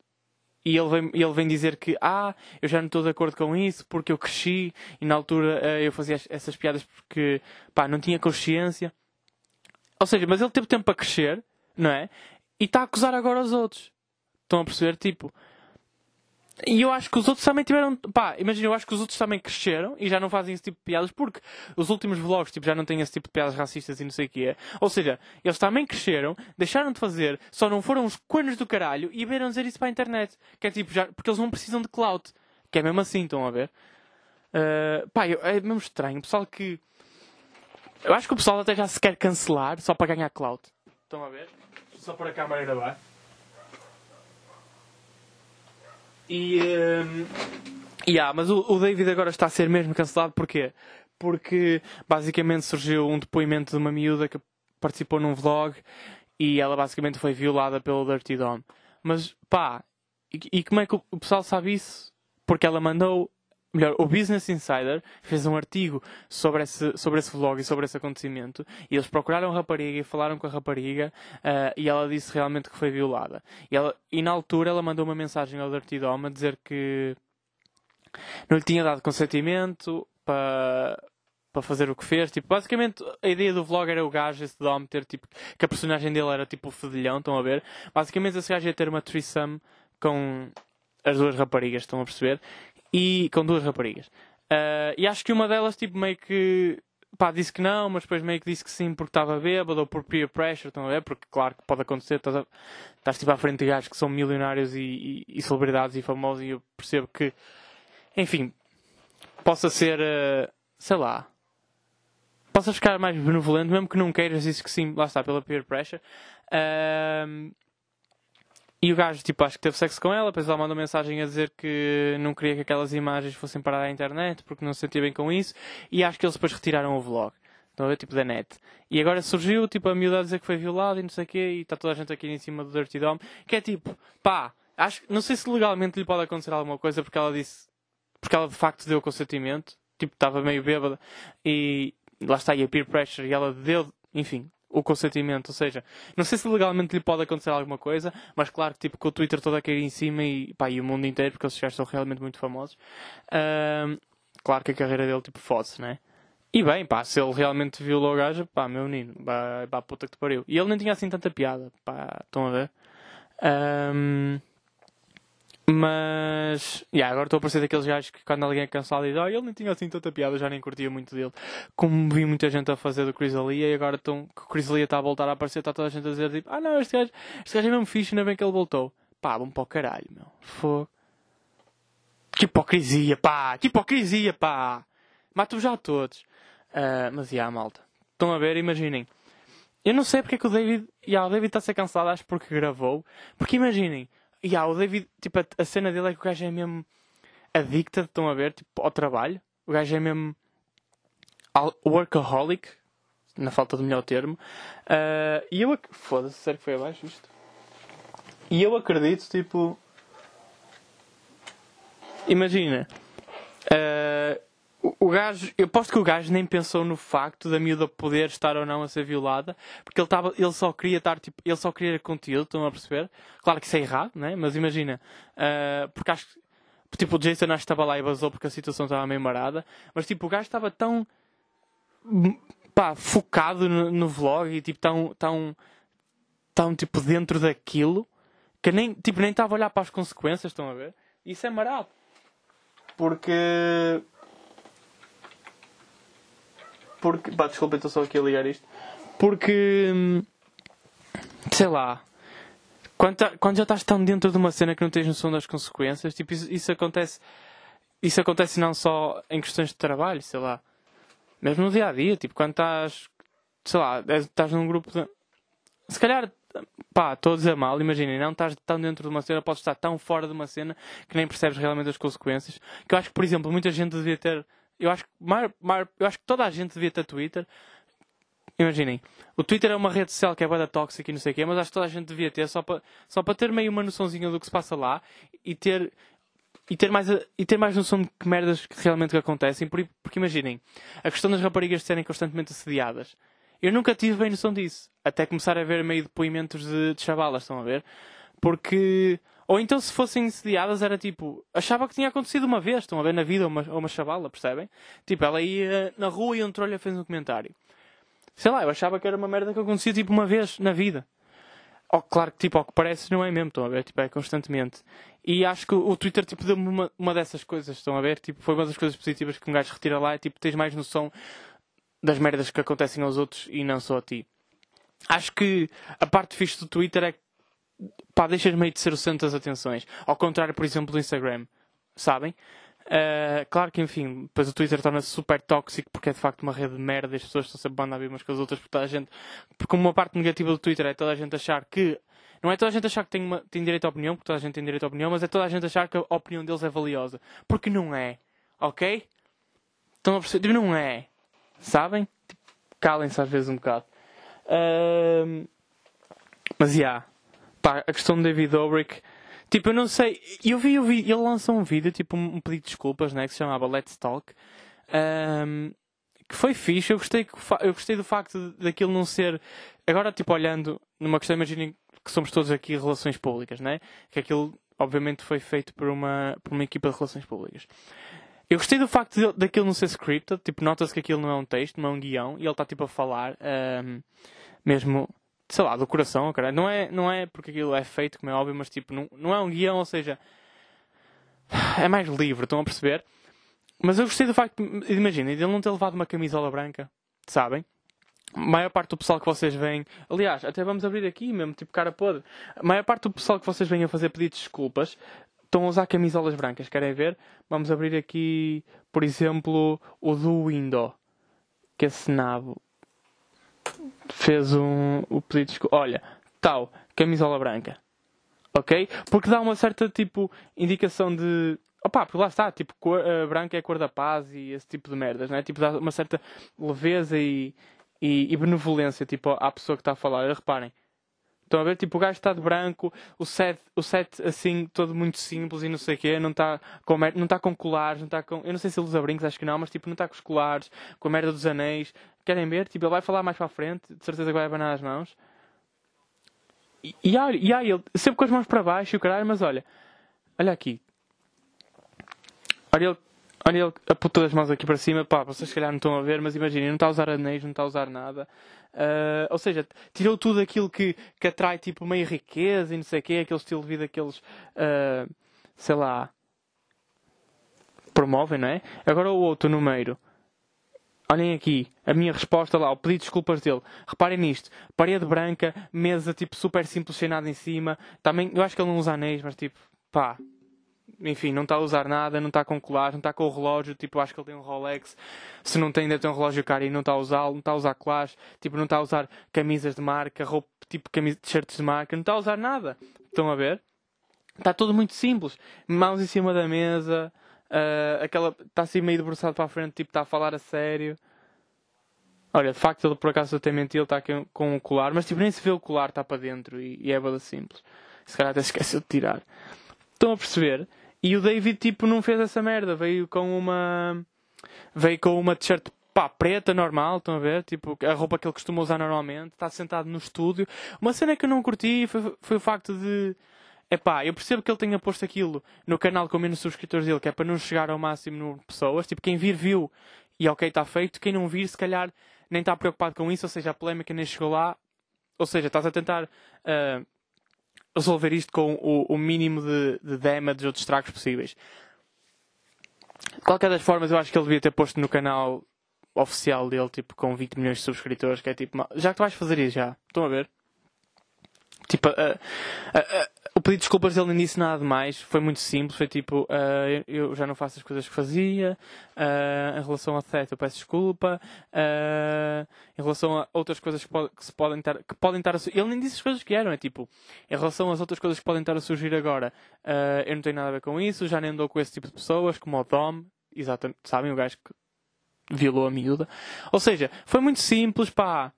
e ele vem, ele vem dizer que, ah, eu já não estou de acordo com isso porque eu cresci e na altura uh, eu fazia essas piadas porque, pá, não tinha consciência. Ou seja, mas ele teve tempo para crescer, não é? E está a acusar agora os outros. Estão a perceber? Tipo, e eu acho que os outros também tiveram. Pá, imagina, eu acho que os outros também cresceram e já não fazem esse tipo de piadas porque os últimos vlogs tipo, já não têm esse tipo de piadas racistas e não sei o que é. Ou seja, eles também cresceram, deixaram de fazer, só não foram os cornos do caralho e vieram dizer isso para a internet. Que é tipo, já, porque eles não precisam de clout. Que é mesmo assim, estão a ver? Uh, pá, eu, é mesmo estranho. O pessoal que. Eu acho que o pessoal até já se quer cancelar só para ganhar clout. Estão a ver? Só para a câmera ir abaixo. E. Um, yeah, mas o, o David agora está a ser mesmo cancelado porquê? Porque basicamente surgiu um depoimento de uma miúda que participou num vlog e ela basicamente foi violada pelo Dirty Dom. Mas pá, e, e como é que o, o pessoal sabe isso? Porque ela mandou melhor, o Business Insider fez um artigo sobre esse, sobre esse vlog e sobre esse acontecimento e eles procuraram a rapariga e falaram com a rapariga uh, e ela disse realmente que foi violada. E, ela, e na altura ela mandou uma mensagem ao Dirty Dom a dizer que não lhe tinha dado consentimento para, para fazer o que fez. Tipo, basicamente, a ideia do vlog era o gajo, esse Dom, ter tipo. que a personagem dele era tipo o fedilhão, estão a ver? Basicamente, esse gajo ia ter uma threesome com as duas raparigas, estão a perceber? E com duas raparigas. Uh, e acho que uma delas, tipo, meio que. Pá, disse que não, mas depois meio que disse que sim porque estava bêbado ou por peer pressure, estão a ver? Porque, claro, que pode acontecer, estás, a... estás tipo à frente de gajos que são milionários e, e, e celebridades e famosos e eu percebo que, enfim, possa ser, uh, sei lá, possas ficar mais benevolente, mesmo que não queiras, isso que sim, lá está, pela peer pressure. Uh, e o gajo, tipo, acho que teve sexo com ela, depois ela mandou mensagem a dizer que não queria que aquelas imagens fossem parar à internet porque não se sentia bem com isso. E acho que eles depois retiraram o vlog. Estão a ver? Tipo, da net. E agora surgiu, tipo, a miúda a dizer que foi violada e não sei o quê, e está toda a gente aqui em cima do Dirty Dom. Que é tipo, pá, acho, não sei se legalmente lhe pode acontecer alguma coisa porque ela disse, porque ela de facto deu consentimento. Tipo, estava meio bêbada e lá está aí a peer pressure e ela deu, enfim, o consentimento, ou seja, não sei se legalmente lhe pode acontecer alguma coisa, mas claro que tipo com o Twitter todo a cair em cima e, pá, e o mundo inteiro, porque eles já são realmente muito famosos, uh, claro que a carreira dele tipo fode-se, né? E bem, pá, se ele realmente violou o gajo, pá, meu menino, pá, pá, puta que te pariu. E ele nem tinha assim tanta piada, pá, estão a ver? Um, mas, yeah, agora estou a parecer daqueles gajos que quando alguém é cansado diz, oh, ele nem tinha assim tanta piada, já nem curtia muito dele. Como vi muita gente a fazer do Chris Alia e agora estão, que o Chris Alia está a voltar a aparecer, está toda a gente a dizer, tipo, ah não, este gajo, este gajo é mesmo fixe, ainda bem que ele voltou. Pá, vamos para o caralho, meu. Fogo. Que hipocrisia, pá! Que hipocrisia, pá! Mato já todos. Uh, mas, yeah, malta. Estão a ver, imaginem. Eu não sei porque é que o David, yeah, o David está a ser cansado, acho porque gravou. Porque imaginem, e yeah, o David, tipo, a, cena dele é que o gajo é mesmo addicted, estão a ver, tipo, ao trabalho. O gajo é mesmo workaholic, na falta de melhor termo. Uh, e eu, foda-se, sério que foi abaixo isto? E eu acredito, tipo, imagina, uh, o, gajo, eu aposto que o gajo nem pensou no facto da miúda poder estar ou não a ser violada, porque ele, tava, ele só queria estar, tipo, ele só queria conteúdo, estão a perceber? Claro que isso é errado, né? Mas imagina, uh, porque acho que, tipo, o Jason acho que estava lá e vazou porque a situação estava meio marada, mas tipo, o gajo estava tão, pá, focado no, no vlog e tipo, tão, tão, tão, tipo, dentro daquilo, que nem, tipo, nem estava a olhar para as consequências, estão a ver? Isso é marado. Porque porque. Pá, desculpa, estou só aqui a ligar isto. Porque. Hum, sei lá. Quando, tá, quando já estás tão dentro de uma cena que não tens noção das consequências, tipo, isso, isso acontece. Isso acontece não só em questões de trabalho, sei lá. Mesmo no dia a dia, tipo, quando estás. Sei lá, estás num grupo de. Se calhar pá, estou a mal, imaginem, não estás tão dentro de uma cena, podes estar tão fora de uma cena que nem percebes realmente as consequências. Que eu acho que, por exemplo, muita gente devia ter eu acho, eu acho que toda a gente devia ter Twitter. Imaginem, o Twitter é uma rede social que é bada tóxica e não sei o quê, mas acho que toda a gente devia ter só para só ter meio uma noçãozinha do que se passa lá e ter e ter mais e ter mais noção de que merdas que realmente acontecem, porque, porque imaginem, a questão das raparigas serem constantemente assediadas. Eu nunca tive bem noção disso, até começar a ver meio depoimentos de, de chavalas, estão a ver? Porque ou então, se fossem insediadas, era tipo, achava que tinha acontecido uma vez, estão a ver na vida, uma, uma chavala, percebem? Tipo, ela ia na rua e entrou-lhe e fez um comentário. Sei lá, eu achava que era uma merda que acontecia tipo uma vez na vida. Oh, claro que, tipo, ao que parece, não é mesmo, estão a ver? Tipo, é constantemente. E acho que o Twitter, tipo, deu-me uma, uma dessas coisas, estão a ver? Tipo, foi uma das coisas positivas que um gajo retira lá, é, tipo, tens mais noção das merdas que acontecem aos outros e não só a ti. Acho que a parte fixe do Twitter é que pá, deixas meio de ser o centro das atenções. Ao contrário, por exemplo, do Instagram. Sabem? Uh, claro que, enfim, depois o Twitter torna-se super tóxico porque é de facto uma rede de merda as pessoas estão sempre a andar umas com as outras porque toda a gente. Porque uma parte negativa do Twitter é toda a gente achar que. Não é toda a gente achar que tem, uma, tem direito à opinião, porque toda a gente tem direito à opinião, mas é toda a gente achar que a opinião deles é valiosa. Porque não é. Ok? Estão a perceber? Tipo, não é. Sabem? Tipo, calem-se às vezes um bocado. Uh, mas, já. Yeah pá, a questão do David Dobrik. Tipo, eu não sei. Eu vi, eu vi, ele lançou um vídeo, tipo, um, pedido de desculpas, né? Que se chamava Let's Talk. Um, que foi fixe. Eu gostei, eu gostei do facto daquilo não ser. Agora, tipo, olhando numa questão, imaginem que somos todos aqui relações públicas, né? Que aquilo, obviamente, foi feito por uma, por uma equipa de relações públicas. Eu gostei do facto daquilo não ser scripted, tipo, nota-se que aquilo não é um texto, não é um guião, e ele está tipo a falar, um, mesmo, sei lá, do coração, cara. Não é, não é porque aquilo é feito, como é óbvio, mas tipo, não, não é um guião, ou seja, é mais livre, estão a perceber? Mas eu gostei do facto, imaginem, de ele não ter levado uma camisola branca, sabem? A maior parte do pessoal que vocês veem, aliás, até vamos abrir aqui mesmo, tipo cara podre. A maior parte do pessoal que vocês veem a fazer pedidos de desculpas estão a usar camisolas brancas. Querem ver? Vamos abrir aqui, por exemplo, o do Window. Que esse nabo fez um, o desculpas. Olha, tal, camisola branca. Ok? Porque dá uma certa tipo indicação de Opa, porque lá está, tipo, cor, uh, branco é a cor da paz e esse tipo de merdas, não é? Tipo, dá uma certa leveza e, e, e benevolência, tipo, à pessoa que está a falar. Reparem. Estão a ver? Tipo, o gajo está de branco, o set, o set assim, todo muito simples e não sei o quê, não está com, não está com colares, não está com... Eu não sei se ele usa brincos, acho que não, mas tipo, não está com os colares, com a merda dos anéis. Querem ver? Tipo, ele vai falar mais para a frente, de certeza que vai abanar as mãos. E, e, e aí, ele sempre com as mãos para baixo e o caralho, mas olha, olha aqui, Olha ele, olha ele apontou as mãos aqui para cima. Pá, vocês se calhar não estão a ver, mas imaginem, não está a usar anéis, não está a usar nada. Uh, ou seja, tirou tudo aquilo que, que atrai tipo meio riqueza e não sei o quê, aquele estilo de vida que eles, uh, sei lá, promovem, não é? Agora o outro número. Olhem aqui, a minha resposta lá, o pedido de desculpas dele. Reparem nisto. Parede branca, mesa tipo super simples, sem nada em cima. Também, eu acho que ele não usa anéis, mas tipo, pá, enfim, não está a usar nada, não está com colar, não está com o relógio, tipo, acho que ele tem um Rolex, se não tem, ainda tem um relógio caro e não está a usá-lo, não está a usar colares, tipo, não está a usar camisas de marca, roupa, tipo, t-shirts de marca, não está a usar nada. Estão a ver? Está tudo muito simples. Mãos em cima da mesa, uh, aquela, está assim meio debruçado para a frente, tipo, está a falar a sério. Olha, de facto, ele por acaso até mentiu, está aqui com o colar, mas tipo, nem se vê o colar, está para dentro e, e é bada simples. Se calhar até [LAUGHS] esqueceu de tirar. Estão a perceber? E o David, tipo, não fez essa merda. Veio com uma. Veio com uma t-shirt pá, preta, normal, estão a ver? Tipo, a roupa que ele costuma usar normalmente. Está sentado no estúdio. Uma cena que eu não curti foi, foi o facto de. É pá, eu percebo que ele tenha posto aquilo no canal com menos subscritores dele, que é para não chegar ao máximo de pessoas. Tipo, quem vir, viu. E ok, está feito. Quem não vir, se calhar nem está preocupado com isso. Ou seja, a polémica nem chegou lá. Ou seja, estás a tentar. Uh, resolver isto com o, o mínimo de, de damage ou de estragos possíveis. De qualquer das formas, eu acho que ele devia ter posto no canal oficial dele, tipo, com 20 milhões de subscritores, que é tipo, já que tu vais fazer isso já, estão a ver? Tipo, uh, de desculpas dele nem disse nada de mais, foi muito simples, foi tipo, uh, eu já não faço as coisas que fazia, uh, em relação ao threat eu peço desculpa, uh, em relação a outras coisas que, que, se podem estar, que podem estar a Ele nem disse as coisas que eram, é tipo, em relação às outras coisas que podem estar a surgir agora, eu não tenho nada a ver com isso, já nem andou com esse tipo de pessoas, como o Dom, exatamente, sabem, o gajo que violou a miúda. Ou seja, foi muito simples, pá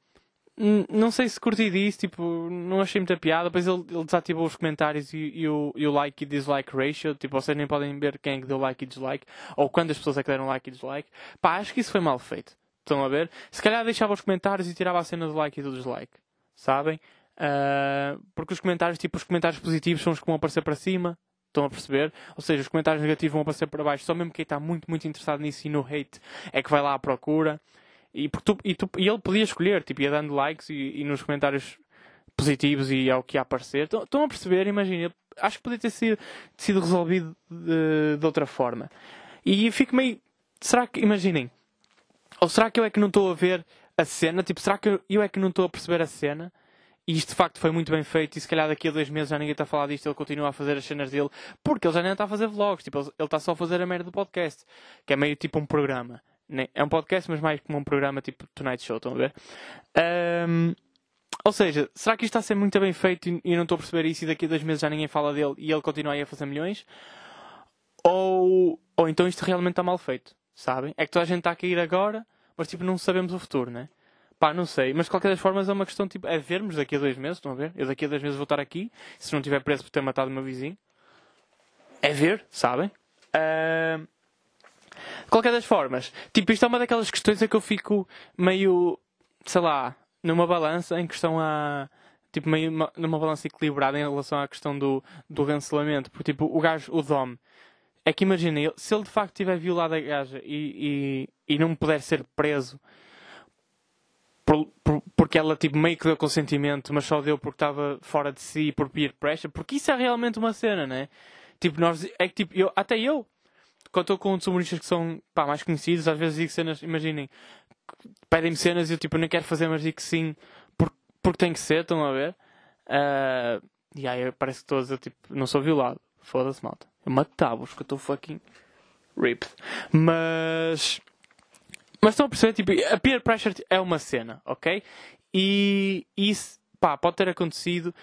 não sei se curti disso, tipo, não achei muita piada. Depois ele, ele desativou os comentários e, e, o, e o like e dislike ratio. Tipo, vocês nem podem ver quem é que deu like e dislike ou quantas pessoas é que deram like e dislike. Pá, acho que isso foi mal feito. Estão a ver? Se calhar deixava os comentários e tirava a cena do like e do dislike. Sabem? Uh, porque os comentários, tipo, os comentários positivos são os que vão aparecer para cima. Estão a perceber? Ou seja, os comentários negativos vão aparecer para baixo. Só mesmo quem está muito, muito interessado nisso e no hate é que vai lá à procura. E, tu, e, tu, e ele podia escolher, tipo, ia dando likes e, e nos comentários positivos e ao que ia aparecer. Estão a perceber? Imagina, acho que podia ter sido, sido resolvido de, de outra forma. E fico meio. Será que, imaginem, ou será que eu é que não estou a ver a cena? Tipo, será que eu é que não estou a perceber a cena? E isto de facto foi muito bem feito. E se calhar daqui a dois meses já ninguém está a falar disto. Ele continua a fazer as cenas dele. Porque ele já nem está a fazer vlogs. Tipo, ele está só a fazer a merda do podcast. Que é meio tipo um programa é um podcast, mas mais como um programa tipo Tonight Show, estão a ver? Um, ou seja, será que isto está a ser muito bem feito e, e não estou a perceber isso e daqui a dois meses já ninguém fala dele e ele continua aí a fazer milhões? Ou, ou então isto realmente está mal feito, sabem? É que toda a gente está a cair agora, mas tipo não sabemos o futuro, né? Pá, não sei, mas de qualquer das formas é uma questão tipo, é vermos daqui a dois meses, estão a ver? Eu daqui a dois meses vou estar aqui, se não tiver preso por ter matado o meu vizinho. É ver, sabem? Uh, de qualquer das formas, tipo, isto é uma daquelas questões em que eu fico meio, sei lá, numa balança em questão a. Tipo, meio numa balança equilibrada em relação à questão do, do cancelamento. Porque, tipo, o gajo, o Dom, é que imagina, se ele de facto tiver violado a gaja e, e, e não puder ser preso por- por- porque ela tipo meio que deu consentimento, mas só deu porque estava fora de si por peer pressure, porque isso é realmente uma cena, né? Tipo, nós, é que tipo, eu, até eu, quando estou com humoristas que são pá, mais conhecidos, às vezes digo cenas, imaginem, pedem-me cenas e eu tipo, não quero fazer, mas digo sim, porque, porque tem que ser, estão a ver? Ah, e aí parece que a dizer, tipo, não sou violado. Foda-se, malta. Eu matava-vos que eu estou fucking ripped. Mas. Mas estão a perceber, tipo, a peer pressure é uma cena, ok? E isso, pá, pode ter acontecido.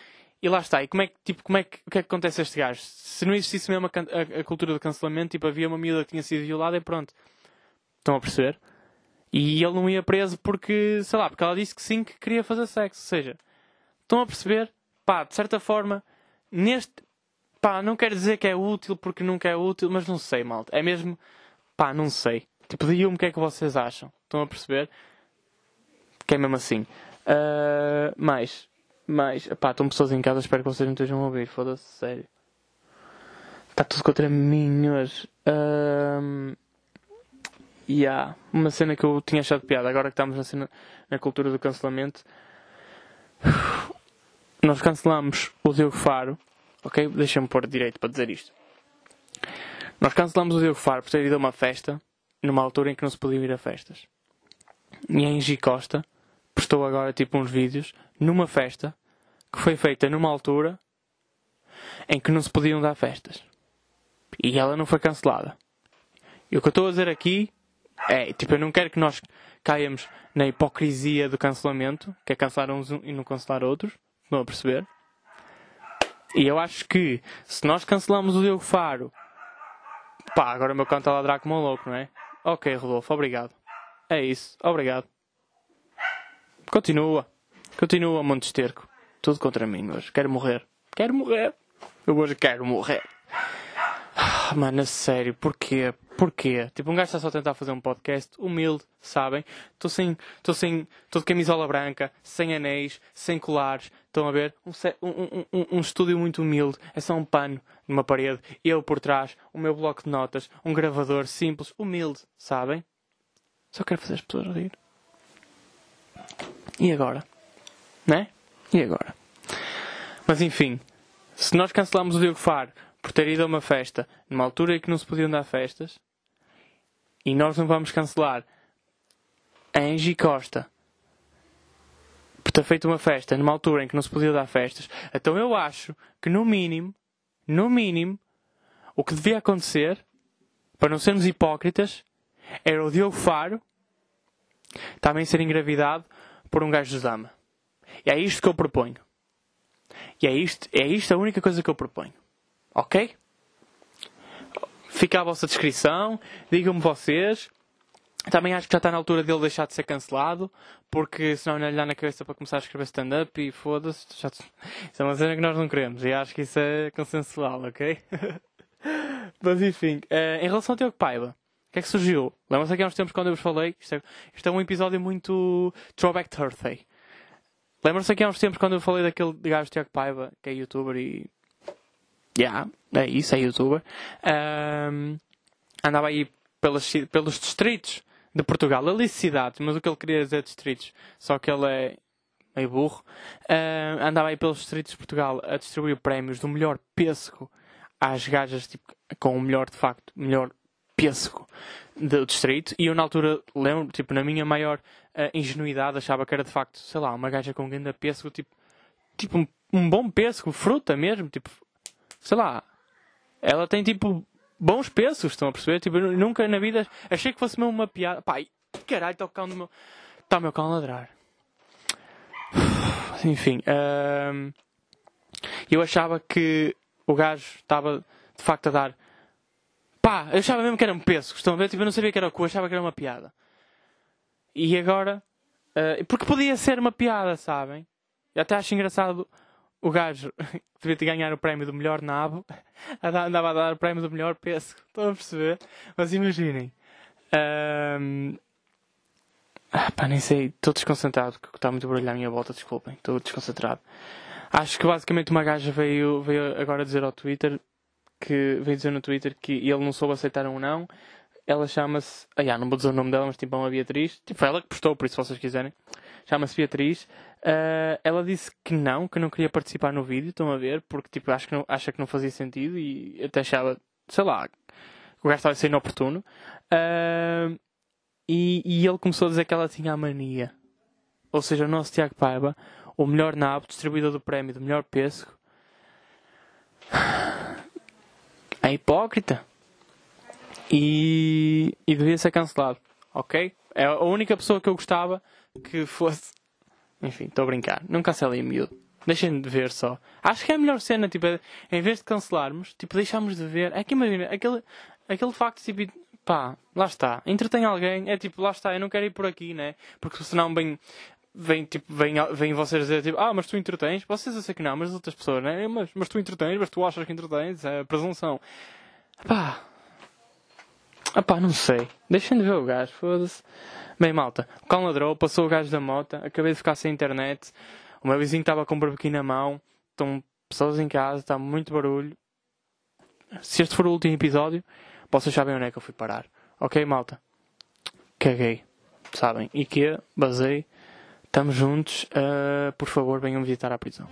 E lá está. E como é que, tipo, como é que, o que é que acontece a este gajo? Se não existisse mesmo a, a- a cultura do cancelamento, tipo, havia uma miúda que tinha sido violada e pronto. Estão a perceber? E ele não ia preso porque, sei lá, porque ela disse que sim, que queria fazer sexo. Ou seja, estão a perceber? Pá, de certa forma, neste. Pá, não quero dizer que é útil porque nunca é útil, mas não sei, malta. É mesmo. Pá, não sei. Tipo, digam-me o que é que vocês acham. Estão a perceber? Que é mesmo assim. Ah, mais. Mais. Pá, estão pessoas em casa, espero que vocês não estejam a ouvir. Foda-se, sério. Está tudo contra mim hoje. E há uma cena que eu tinha achado piada, agora que estamos na, cena, na cultura do cancelamento. Nós cancelamos o Diogo Faro, ok? Deixa-me pôr direito para dizer isto. Nós cancelamos o Diogo Faro por ter ido a uma festa, numa altura em que não se podia ir a festas. E a Angie Costa postou agora tipo uns vídeos numa festa que foi feita numa altura em que não se podiam dar festas. E ela não foi cancelada. E o que eu estou a dizer aqui é, tipo, eu não quero que nós caiamos na hipocrisia do cancelamento, que é cancelar uns e não cancelar outros. Estão a perceber? E eu acho que se nós cancelamos o Diogo Faro, pá, agora o meu canto a ladrar como um louco, não é? Ok, Rodolfo, obrigado. É isso, obrigado. Continua. Continua, Monte Esterco. Tudo contra mim hoje. Quero morrer. Quero morrer. Eu hoje quero morrer. Ah, Mano, a sério, porquê? Porquê? Tipo, um gajo está só a tentar fazer um podcast humilde, sabem? Estou sem, estou sem, estou de camisola branca, sem anéis, sem colares, estão a ver? Um, um, um, um estúdio muito humilde, é só um pano numa parede, eu por trás, o meu bloco de notas, um gravador simples, humilde, sabem? Só quero fazer as pessoas rir. E agora? Né? E agora? Mas enfim, se nós cancelamos o Diogo Faro por ter ido a uma festa numa altura em que não se podiam dar festas, e nós não vamos cancelar a Angie Costa por ter feito uma festa numa altura em que não se podia dar festas, então eu acho que no mínimo, no mínimo, o que devia acontecer, para não sermos hipócritas, era o Diogo Faro também ser engravidado por um gajo de dama. É isto que eu proponho. E é isto, é isto a única coisa que eu proponho. Ok? Fica à vossa descrição. Digam-me vocês. Também acho que já está na altura dele deixar de ser cancelado, porque senão não lhe dá na cabeça para começar a escrever stand-up e foda-se. já- Isso é uma cena que nós não queremos e acho que isso é consensual, ok? [LAUGHS] Mas enfim, eh, em relação ao Tiago Paiva, o que é que surgiu? Lembram-se aqui há uns tempos quando eu vos falei? Isto é, isto é um episódio muito Throwback Thursday. Lembram-se aqui há uns tempos quando eu falei daquele gajo Tiago Paiva, que é youtuber e. Yeah, é isso, é youtuber. Ahm, andava aí pelas, pelos distritos de Portugal. Disse cidades, mas o que ele queria dizer distritos. Só que ele é meio burro. Ahm, andava aí pelos distritos de Portugal a distribuir prémios do melhor pêssego às gajas tipo, com o melhor, de facto, melhor pêssego do distrito. E eu, na altura, lembro, tipo, na minha maior eh, ingenuidade, achava que era de facto, sei lá, uma gaja com um grande pêssego, tipo, tipo um, um bom pêssego, fruta mesmo, tipo, sei lá, ela tem tipo bons pêssegos, estão a perceber? Tipo, nunca na vida achei que fosse mesmo uma piada. Pai, caralho, está o cão do meu. Está o meu cão a ladrar. [SIGHS] Enfim, eu achava que o gajo estava de facto a dar. Pá, eu achava mesmo que era um pêssego, estão a ver? Tipo, eu não sabia que era o cu, achava que era uma piada. E agora. ah, porque podia ser uma piada, sabem? Eu até acho engraçado o gajo [LAUGHS] que devia ter ganhar o prémio do melhor nabo [LAUGHS] andava a dar o prémio do melhor pêssego. [LAUGHS] Estão a perceber? Mas imaginem. ahm, Ah, pá, nem sei. Estou desconcentrado está muito barulho à minha volta. Desculpem. Estou desconcentrado. Acho que basicamente uma gaja veio, veio agora dizer ao Twitter que veio dizer no Twitter que ele não soube aceitar um não. Ela chama-se. Ah, já, não vou dizer o nome dela, mas tipo é uma Beatriz. Tipo, foi ela que postou, por isso se vocês quiserem. Chama-se Beatriz. Uh, ela disse que não, que não queria participar no vídeo, estão a ver, porque tipo, acho que não, acha que não fazia sentido e até achava, sei lá, o gajo estava a ser inoportuno. Uh, e, e ele começou a dizer que ela tinha a mania. Ou seja, o nosso Tiago Paiva, o melhor nabo, distribuidor do prémio do melhor pêssego, é hipócrita. E, e devia ser cancelado. Ok? É a única pessoa que eu gostava que fosse. Enfim, estou a brincar. Não cancelem miúdo. Deixem de ver só. Acho que é a melhor cena, tipo, é, em vez de cancelarmos, tipo, deixamos de ver. É que imagina, aquele, aquele facto, tipo, pá, lá está. Entretém alguém, é tipo, lá está, eu não quero ir por aqui, né? Porque senão bem, vem, tipo, vem, vem vocês dizer, tipo, ah, mas tu entretens. Vocês eu sei que não, mas outras pessoas, né? Mas, mas tu entretens, mas tu achas que entretens. É presunção. Pá. Ah pá, não sei. Deixem de ver o gajo, foda-se. Bem, malta, o cão ladrou, passou o gajo da moto, acabei de ficar sem internet. O meu vizinho estava com um barbequim na mão, estão pessoas em casa, está muito barulho. Se este for o último episódio, vocês sabem onde é que eu fui parar. Ok, malta? Caguei. Sabem? E que basei. Estamos juntos. Uh, por favor, venham visitar a prisão.